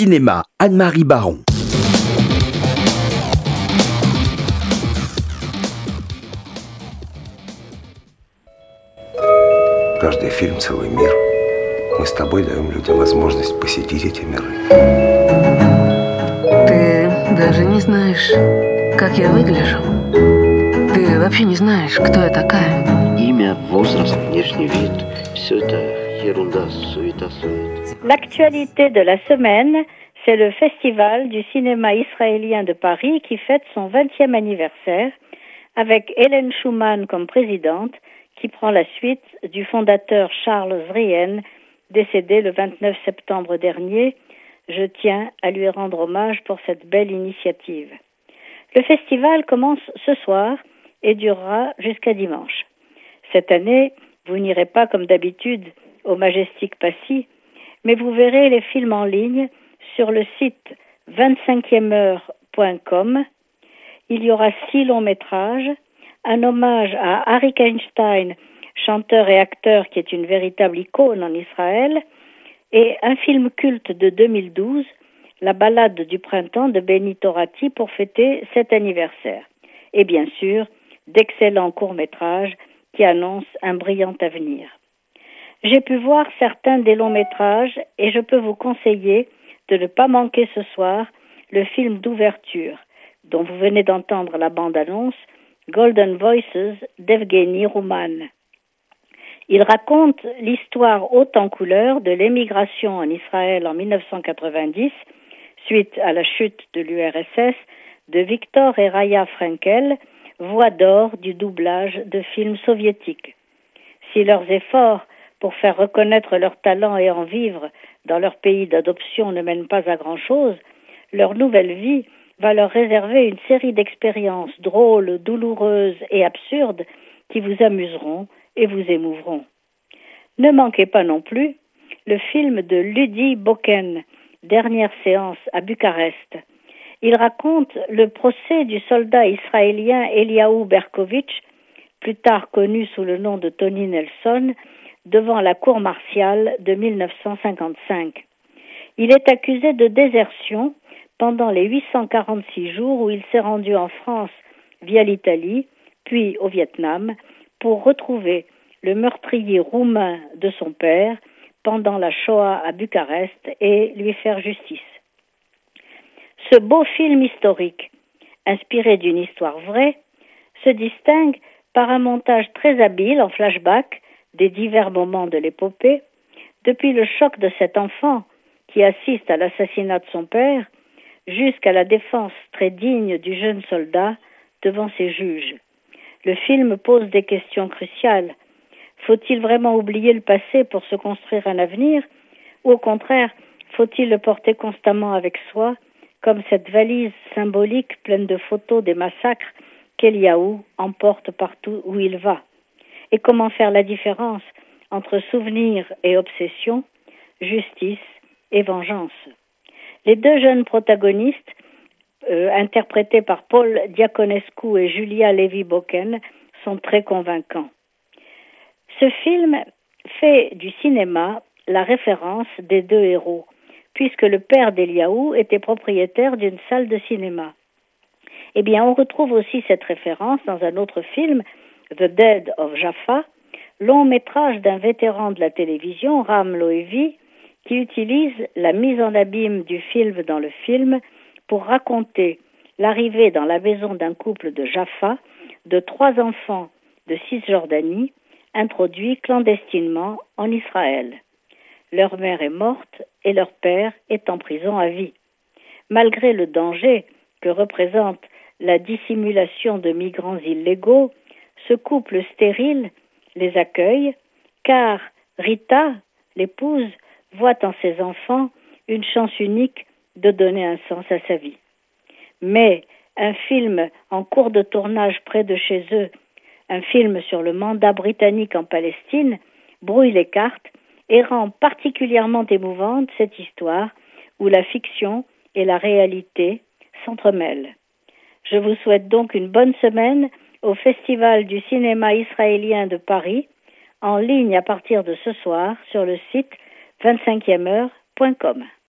Cinéma, Anne-Marie Baron. Каждый фильм – целый мир. Мы с тобой даем людям возможность посетить эти миры. Ты даже не знаешь, как я выгляжу. Ты вообще не знаешь, кто я такая. Имя, возраст, внешний вид – все это. L'actualité de la semaine, c'est le Festival du cinéma israélien de Paris qui fête son 20e anniversaire avec Hélène Schumann comme présidente qui prend la suite du fondateur Charles Vrien, décédé le 29 septembre dernier. Je tiens à lui rendre hommage pour cette belle initiative. Le festival commence ce soir et durera jusqu'à dimanche. Cette année, vous n'irez pas comme d'habitude au Majestic Passy, mais vous verrez les films en ligne sur le site 25e Il y aura six longs métrages, un hommage à Harry Einstein, chanteur et acteur qui est une véritable icône en Israël, et un film culte de 2012, La balade du printemps de Benny Torati pour fêter cet anniversaire. Et bien sûr, d'excellents courts-métrages qui annoncent un brillant avenir. J'ai pu voir certains des longs métrages et je peux vous conseiller de ne pas manquer ce soir le film d'ouverture dont vous venez d'entendre la bande-annonce Golden Voices d'Evgeny Rouman. Il raconte l'histoire haute en couleur de l'émigration en Israël en 1990, suite à la chute de l'URSS, de Victor et Raya Frankel, voix d'or du doublage de films soviétiques. Si leurs efforts pour faire reconnaître leur talent et en vivre dans leur pays d'adoption ne mènent pas à grand chose, leur nouvelle vie va leur réserver une série d'expériences drôles, douloureuses et absurdes qui vous amuseront et vous émouvront. Ne manquez pas non plus le film de Ludi Boken, Dernière séance à Bucarest. Il raconte le procès du soldat israélien Eliaou Berkovitch, plus tard connu sous le nom de Tony Nelson, devant la cour martiale de 1955. Il est accusé de désertion pendant les 846 jours où il s'est rendu en France via l'Italie, puis au Vietnam, pour retrouver le meurtrier roumain de son père pendant la Shoah à Bucarest et lui faire justice. Ce beau film historique, inspiré d'une histoire vraie, se distingue par un montage très habile en flashback des divers moments de l'épopée, depuis le choc de cet enfant qui assiste à l'assassinat de son père, jusqu'à la défense très digne du jeune soldat devant ses juges. Le film pose des questions cruciales. Faut-il vraiment oublier le passé pour se construire un avenir Ou au contraire, faut-il le porter constamment avec soi, comme cette valise symbolique pleine de photos des massacres qu'Eliaou emporte partout où il va? Et comment faire la différence entre souvenir et obsession, justice et vengeance? Les deux jeunes protagonistes euh, interprétés par Paul Diaconescu et Julia Lévy-Boken, sont très convaincants. Ce film fait du cinéma la référence des deux héros, puisque le père d'Eliaou était propriétaire d'une salle de cinéma. Eh bien, on retrouve aussi cette référence dans un autre film, The Dead of Jaffa, long métrage d'un vétéran de la télévision, Ram Loevi, qui utilise la mise en abîme du film dans le film pour raconter l'arrivée dans la maison d'un couple de Jaffa de trois enfants de Cisjordanie introduits clandestinement en Israël. Leur mère est morte et leur père est en prison à vie. Malgré le danger que représente la dissimulation de migrants illégaux, ce couple stérile les accueille car Rita, l'épouse, voit en ses enfants une chance unique de donner un sens à sa vie. Mais un film en cours de tournage près de chez eux, un film sur le mandat britannique en Palestine, brouille les cartes et rend particulièrement émouvante cette histoire où la fiction et la réalité s'entremêlent. Je vous souhaite donc une bonne semaine au Festival du cinéma israélien de Paris, en ligne à partir de ce soir sur le site 25e heure.com.